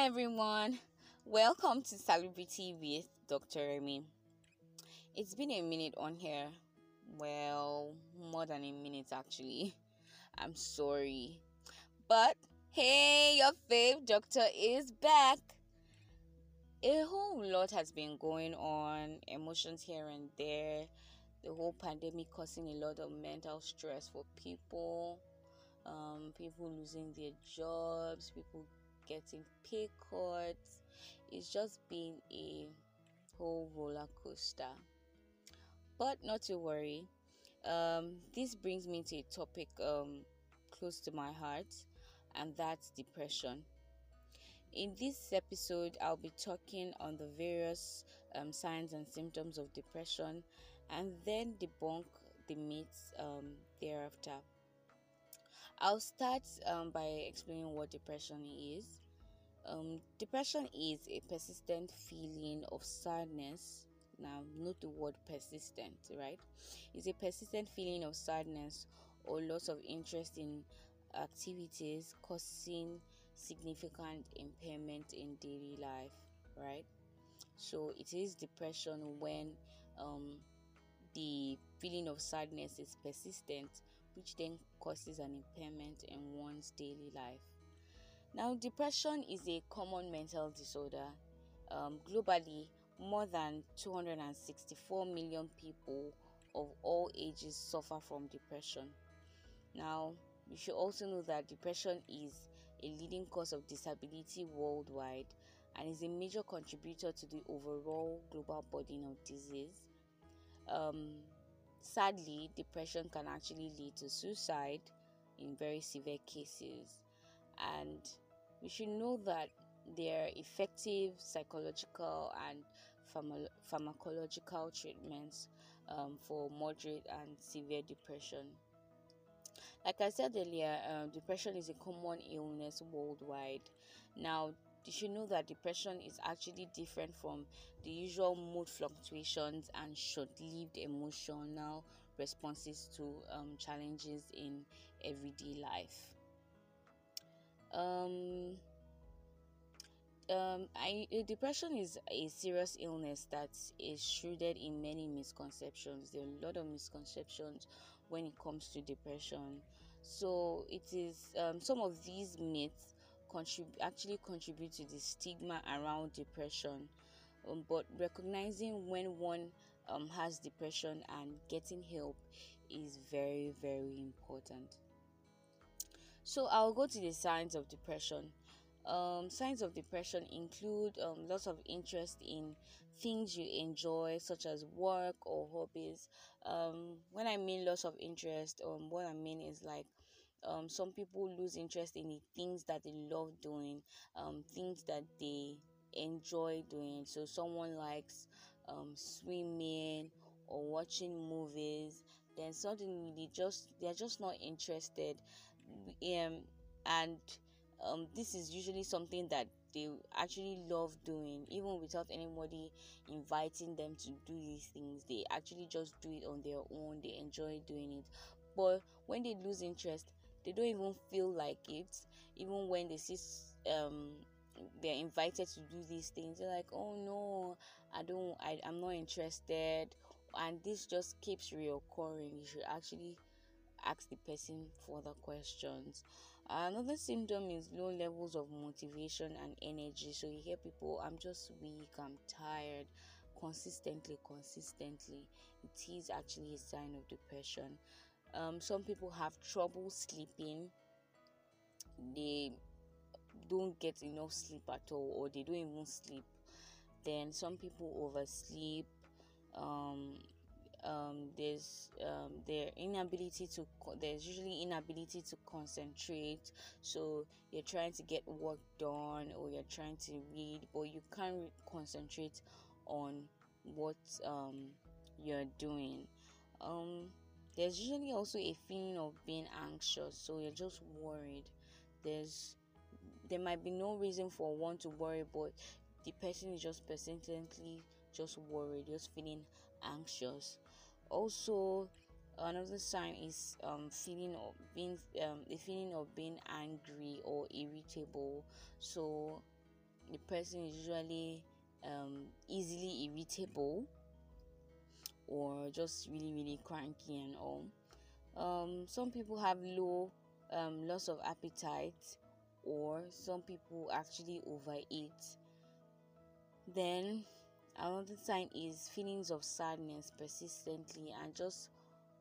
Everyone, welcome to Celebrity with Dr. Remy. It's been a minute on here, well, more than a minute actually. I'm sorry, but hey, your fave doctor is back. A whole lot has been going on, emotions here and there, the whole pandemic causing a lot of mental stress for people, um, people losing their jobs, people getting pay cuts. It's just been a whole roller coaster. But not to worry. Um, this brings me to a topic um, close to my heart, and that's depression. In this episode, I'll be talking on the various um, signs and symptoms of depression and then debunk the myths um, thereafter. I'll start um, by explaining what depression is. Um, depression is a persistent feeling of sadness. Now, note the word persistent, right? It's a persistent feeling of sadness or loss of interest in activities causing significant impairment in daily life, right? So, it is depression when um, the feeling of sadness is persistent, which then causes an impairment in one's daily life. Now, depression is a common mental disorder. Um, globally, more than 264 million people of all ages suffer from depression. Now, you should also know that depression is a leading cause of disability worldwide and is a major contributor to the overall global burden of disease. Um, sadly, depression can actually lead to suicide in very severe cases, and we should know that there are effective psychological and pharma- pharmacological treatments um, for moderate and severe depression. Like I said earlier, um, depression is a common illness worldwide. Now, you should know that depression is actually different from the usual mood fluctuations and short lived emotional responses to um, challenges in everyday life. Um, um, I, depression is a serious illness that is shrouded in many misconceptions. There are a lot of misconceptions when it comes to depression. So it is um, some of these myths contribute actually contribute to the stigma around depression. Um, but recognizing when one um, has depression and getting help is very very important. So I'll go to the signs of depression. Um, signs of depression include um, lots of interest in things you enjoy, such as work or hobbies. Um, when I mean loss of interest, um, what I mean is like um, some people lose interest in the things that they love doing, um, things that they enjoy doing. So someone likes um, swimming or watching movies, then suddenly they just they're just not interested. Um, and um, this is usually something that they actually love doing. Even without anybody inviting them to do these things they actually just do it on their own. They enjoy doing it. But when they lose interest they don't even feel like it. Even when they see um they're invited to do these things they're like oh no i don't I, i'm not interested. And this just keeps reoccurring. You should actually ask the person further questions. Another symptom is low levels of motivation and energy. So you hear people i'm just weak i'm tired consistently consistently. It is actually a sign of depression. Um, some people have trouble sleeping. They don't get enough sleep at all or they don't even sleep. Then some people oversleep. Um, um, there's um, their inability to there's usually inability to concentrate. So you're trying to get work done or you're trying to read but you can't concentrate on what um, you're doing. Um, there's usually also a feeling of being anxious so you're just worried. There's there might be no reason for one to worry but the person is just persistently just worried just feeling anxious also another sign is um, feeling of being um, the feeling of being angry or irritable. So the person is usually um, easily irritable or just really really cranky and all. Um, some people have low um, loss of appetite or some people actually overeat. Then another sign is feelings of sadness persistently and just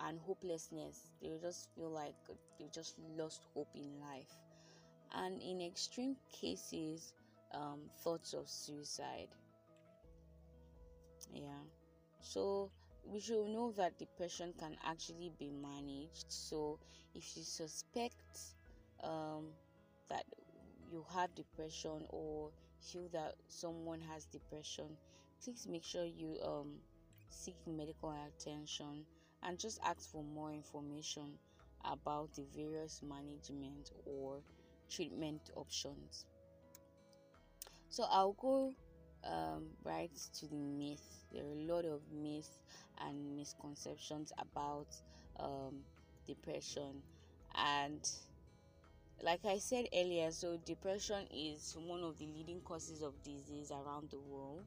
and hopelessness. They just feel like they just lost hope in life. And in extreme cases um, thoughts of suicide. Yeah. So we should know that depression can actually be managed. So if you suspect um, that you have depression or feel that someone has depression please make sure you um, seek medical attention and just ask for more information about the various management or treatment options. So i'll go um, right to the myth. There are a lot of myths and misconceptions about um, depression. And like i said earlier so depression is one of the leading causes of disease around the world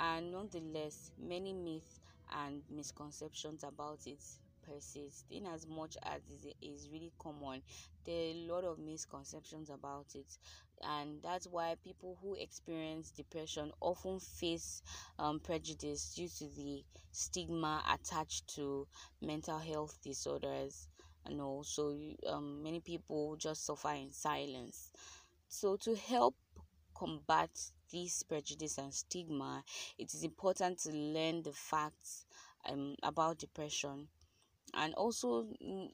and nonetheless many myths and misconceptions about it persist in as much as it is really common. There are a lot of misconceptions about it. And that's why people who experience depression often face um, prejudice due to the stigma attached to mental health disorders and also um, many people just suffer in silence. So to help combat this prejudice and stigma it is important to learn the facts um, about depression and also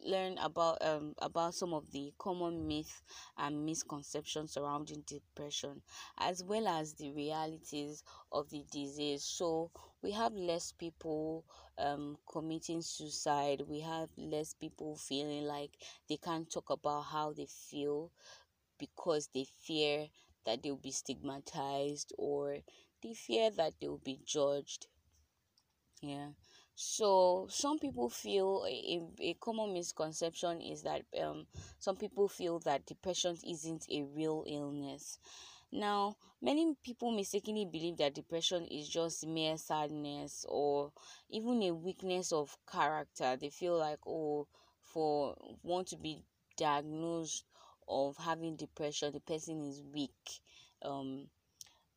learn about um, about some of the common myths and misconceptions surrounding depression as well as the realities of the disease. So we have less people um, committing suicide. We have less people feeling like they can't talk about how they feel because they fear that they'll be stigmatized or they fear that they'll be judged. Yeah. So some people feel a, a common misconception is that um, some people feel that depression isn't a real illness. Now many people mistakenly believe that depression is just mere sadness or even a weakness of character. They feel like oh for want to be diagnosed of having depression the person is weak um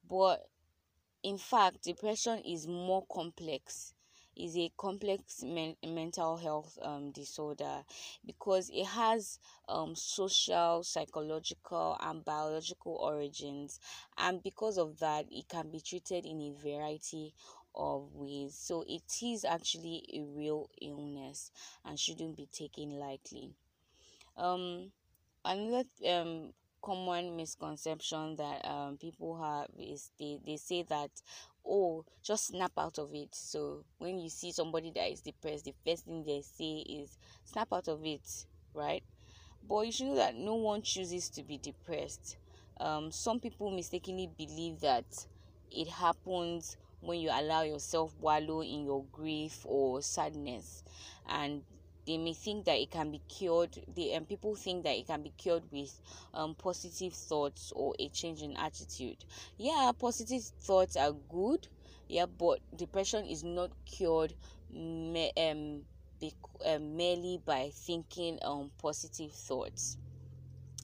but in fact depression is more complex is a complex men- mental health um, disorder because it has um, social, psychological, and biological origins, and because of that, it can be treated in a variety of ways. So, it is actually a real illness and shouldn't be taken lightly. Um, another um common misconception that um people have is they they say that oh just snap out of it. So when you see somebody that is depressed the first thing they say is snap out of it right? But you should know that no one chooses to be depressed. Um some people mistakenly believe that it happens when you allow yourself wallow in your grief or sadness. And they may think that it can be cured they and people think that it can be cured with um, positive thoughts or a change in attitude. Yeah positive thoughts are good yeah but depression is not cured me, um, be, um, merely by thinking um, positive thoughts.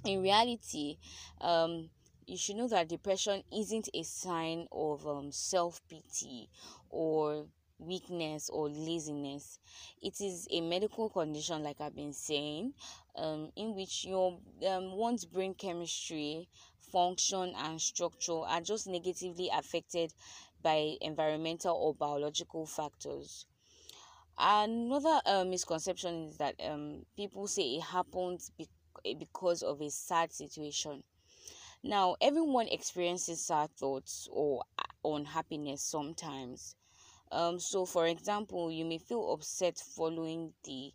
In reality um, you should know that depression isn't a sign of um, self pity or weakness or laziness. It is a medical condition, like I've been saying, um, in which your um, one's brain chemistry, function, and structure are just negatively affected by environmental or biological factors. Another uh, misconception is that um, people say it happens be- because of a sad situation. Now, everyone experiences sad thoughts or uh, unhappiness sometimes um, so, for example, you may feel upset following the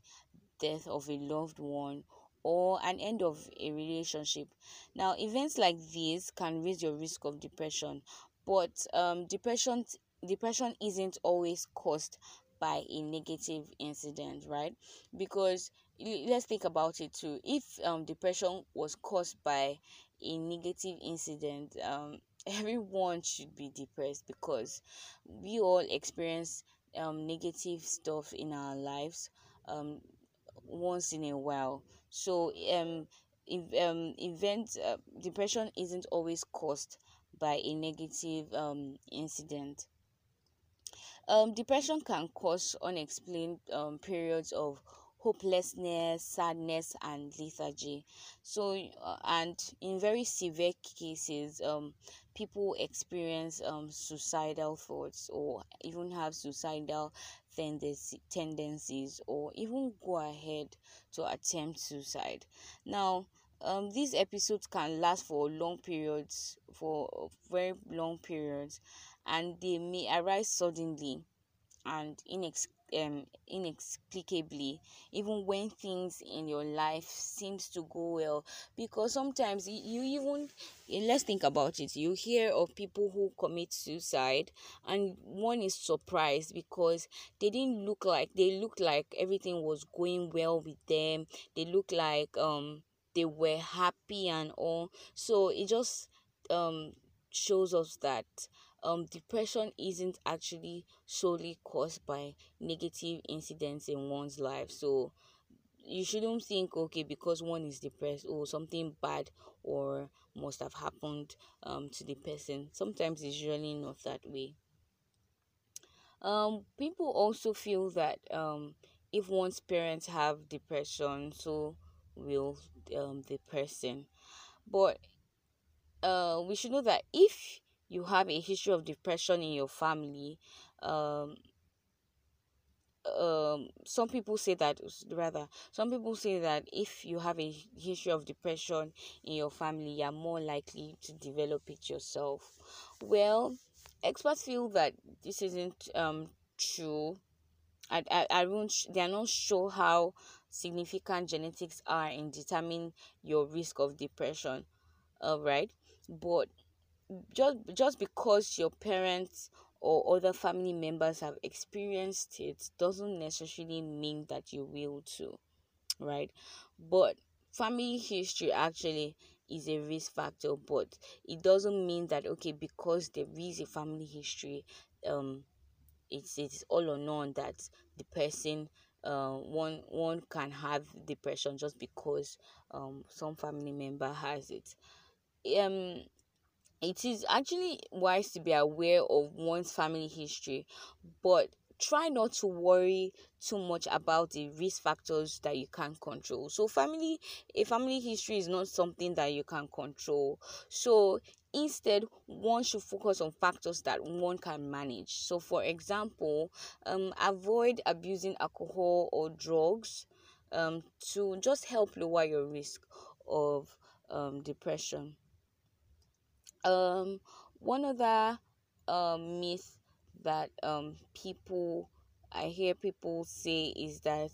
death of a loved one or an end of a relationship. Now, events like these can raise your risk of depression, but um, depression depression isn't always caused by a negative incident, right? Because let's think about it too. If um, depression was caused by a negative incident um everyone should be depressed because we all experience um negative stuff in our lives um once in a while. So um if um event uh, depression isn't always caused by a negative um incident. Um depression can cause unexplained um periods of hopelessness sadness and lethargy. So uh, and in very severe cases um people experience um suicidal thoughts or even have suicidal tendency, tendencies or even go ahead to attempt suicide. Now um these episodes can last for long periods for very long periods and they may arise suddenly and inex- um, inexplicably even when things in your life seems to go well. Because sometimes you, even eh, let's think about it. You hear of people who commit suicide and one is surprised because they didn't look like they looked like everything was going well with them. They look like um they were happy and all. So it just um shows us that um, depression isn't actually solely caused by negative incidents in one's life. So you shouldn't think, okay, because one is depressed, or oh, something bad or must have happened um, to the person. Sometimes it's really not that way. Um, people also feel that um, if one's parents have depression, so will um, the person. But uh, we should know that if you have a history of depression in your family um um some people say that rather some people say that if you have a history of depression in your family you're more likely to develop it yourself. Well experts feel that this isn't um true. I, I, I won't they are not sure how significant genetics are in determining your risk of depression. All right but just just because your parents or other family members have experienced it doesn't necessarily mean that you will too right? But family history actually is a risk factor but it doesn't mean that okay because there is a family history um it's it's all or none that the person uh, one one can have depression just because um some family member has it. Um it is actually wise to be aware of one's family history, but try not to worry too much about the risk factors that you can't control. So family a family history is not something that you can control. So instead one should focus on factors that one can manage. So for example, um avoid abusing alcohol or drugs um to just help lower your risk of um depression um one other um myth that um people I hear people say is that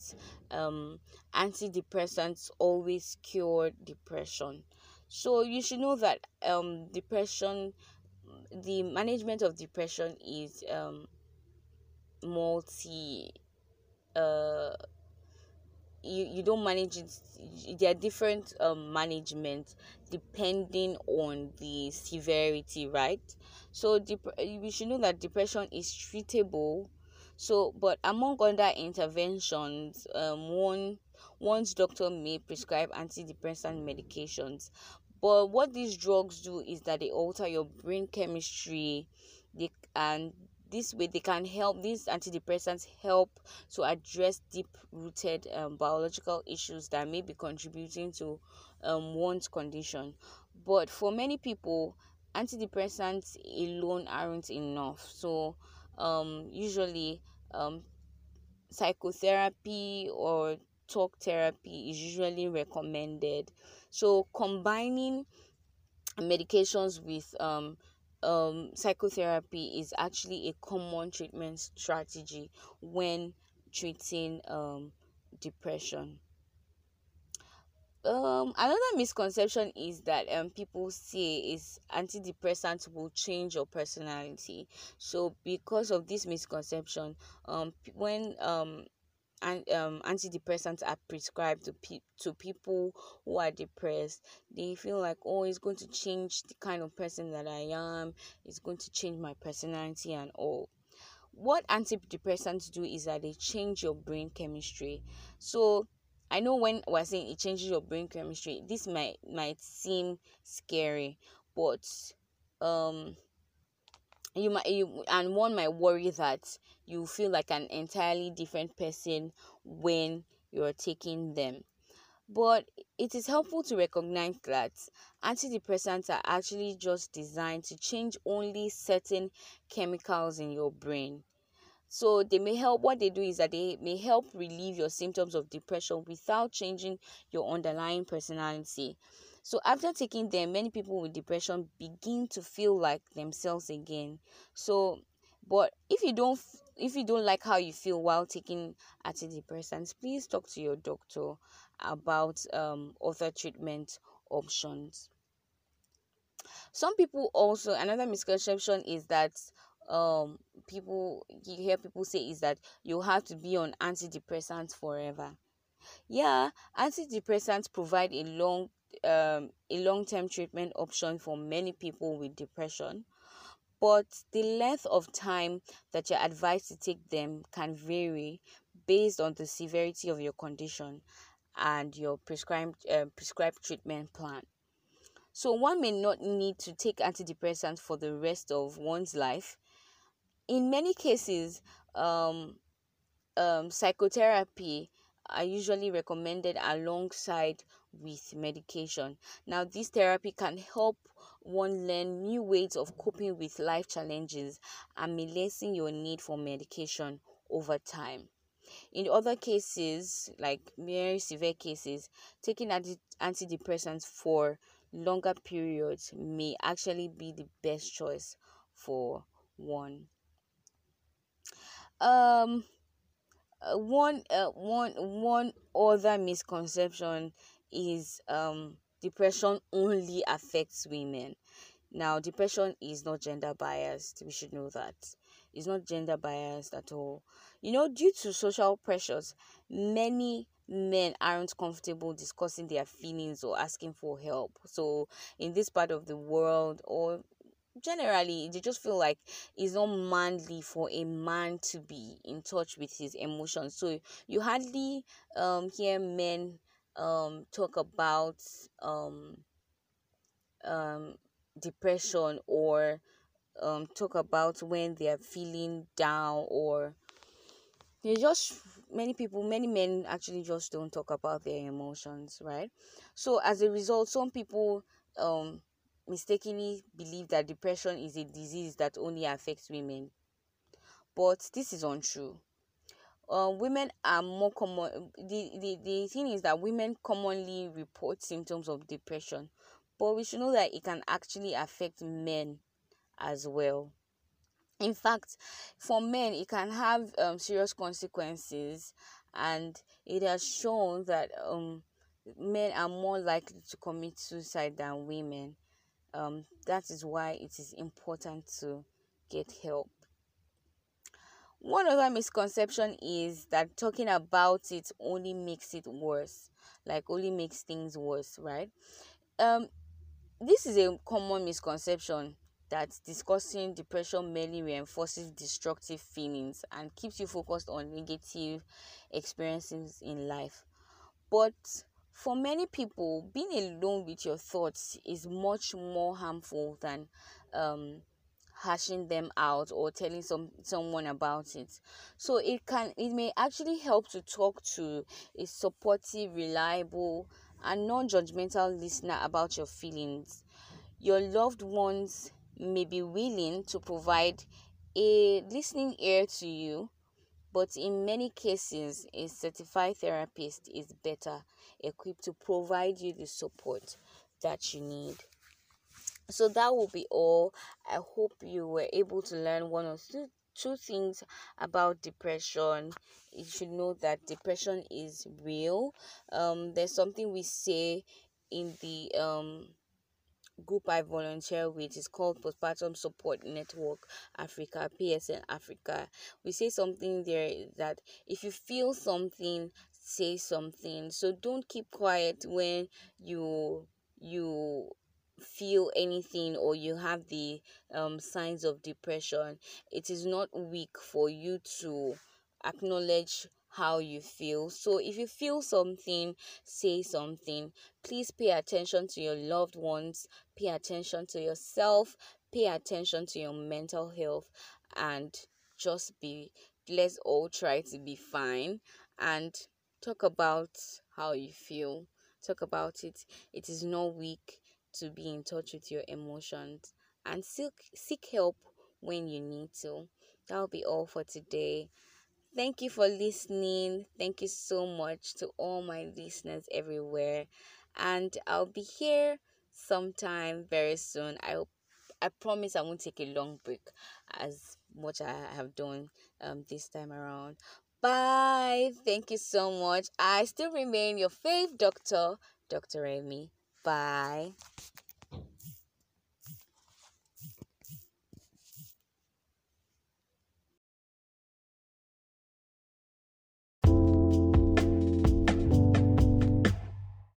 um antidepressants always cure depression. So you should know that um depression the management of depression is um multi uh you you don't manage it there are different um management depending on the severity right? So dep- we should know that depression is treatable. So but among other interventions um one one's doctor may prescribe antidepressant medications. But what these drugs do is that they alter your brain chemistry they and this way they can help these antidepressants help to address deep rooted um, biological issues that may be contributing to um, one's condition. But for many people antidepressants alone aren't enough. So um, usually um, psychotherapy or talk therapy is usually recommended. So combining medications with um, um, psychotherapy is actually a common treatment strategy when treating um, depression. Um, another misconception is that um, people say is antidepressants will change your personality. So because of this misconception, um, when um, and um, antidepressants are prescribed to pe- to people who are depressed. They feel like oh it's going to change the kind of person that i am. It's going to change my personality and all. What antidepressants do is that they change your brain chemistry. So i know when we're saying it changes your brain chemistry this might might seem scary but um you might you and one might worry that you feel like an entirely different person when you're taking them. But it is helpful to recognize that antidepressants are actually just designed to change only certain chemicals in your brain. So they may help what they do is that they may help relieve your symptoms of depression without changing your underlying personality so after taking them, many people with depression begin to feel like themselves again. So, but if you don't if you don't like how you feel while taking antidepressants, please talk to your doctor about um, other treatment options. Some people also another misconception is that um people you hear people say is that you have to be on antidepressants forever. Yeah, antidepressants provide a long um, a long term treatment option for many people with depression, but the length of time that you're advised to take them can vary based on the severity of your condition and your prescribed uh, prescribed treatment plan. So one may not need to take antidepressants for the rest of one's life. In many cases, um, um, psychotherapy are usually recommended alongside with medication. Now, this therapy can help one learn new ways of coping with life challenges and lessen your need for medication over time. In other cases, like very severe cases, taking anti- antidepressants for longer periods may actually be the best choice for one. Um, uh, one uh, one one other misconception is um depression only affects women. Now depression is not gender biased we should know that. It's not gender biased at all. You know due to social pressures many men aren't comfortable discussing their feelings or asking for help. So in this part of the world or generally they just feel like it's not manly for a man to be in touch with his emotions. So you hardly um hear men um talk about um um depression or um talk about when they are feeling down or they just many people many men actually just don't talk about their emotions right so as a result some people um mistakenly believe that depression is a disease that only affects women. But this is untrue. Uh, women are more common. The, the, the thing is that women commonly report symptoms of depression, but we should know that it can actually affect men as well. In fact, for men, it can have um, serious consequences, and it has shown that um, men are more likely to commit suicide than women um, that is why it is important to get help. One other misconception is that talking about it only makes it worse, like only makes things worse, right? Um, this is a common misconception that discussing depression merely reinforces destructive feelings and keeps you focused on negative experiences in life. But for many people, being alone with your thoughts is much more harmful than um, hashing them out or telling some someone about it. So it can it may actually help to talk to a supportive, reliable, and non-judgmental listener about your feelings. Your loved ones may be willing to provide a listening ear to you but in many cases, a certified therapist is better equipped to provide you the support that you need. So that will be all. I hope you were able to learn one or two two things about depression you should know that depression is real um there's something we say in the um group I volunteer with is called Postpartum Support Network Africa, PSN Africa. We say something there that if you feel something, say something. So don't keep quiet when you you feel anything or you have the um, signs of depression. It is not weak for you to acknowledge how you feel. So if you feel something, say something. Please pay attention to your loved ones, pay attention to yourself, pay attention to your mental health, and just be, let's all try to be fine and talk about how you feel. Talk about it. It is not weak to be in touch with your emotions and seek, seek help when you need to. That'll be all for today. Thank you for listening. Thank you so much to all my listeners everywhere. And I'll be here sometime very soon. I I promise I won't take a long break as much I have done um this time around. Bye. Thank you so much. I still remain your fave doctor, Dr. Amy. Bye.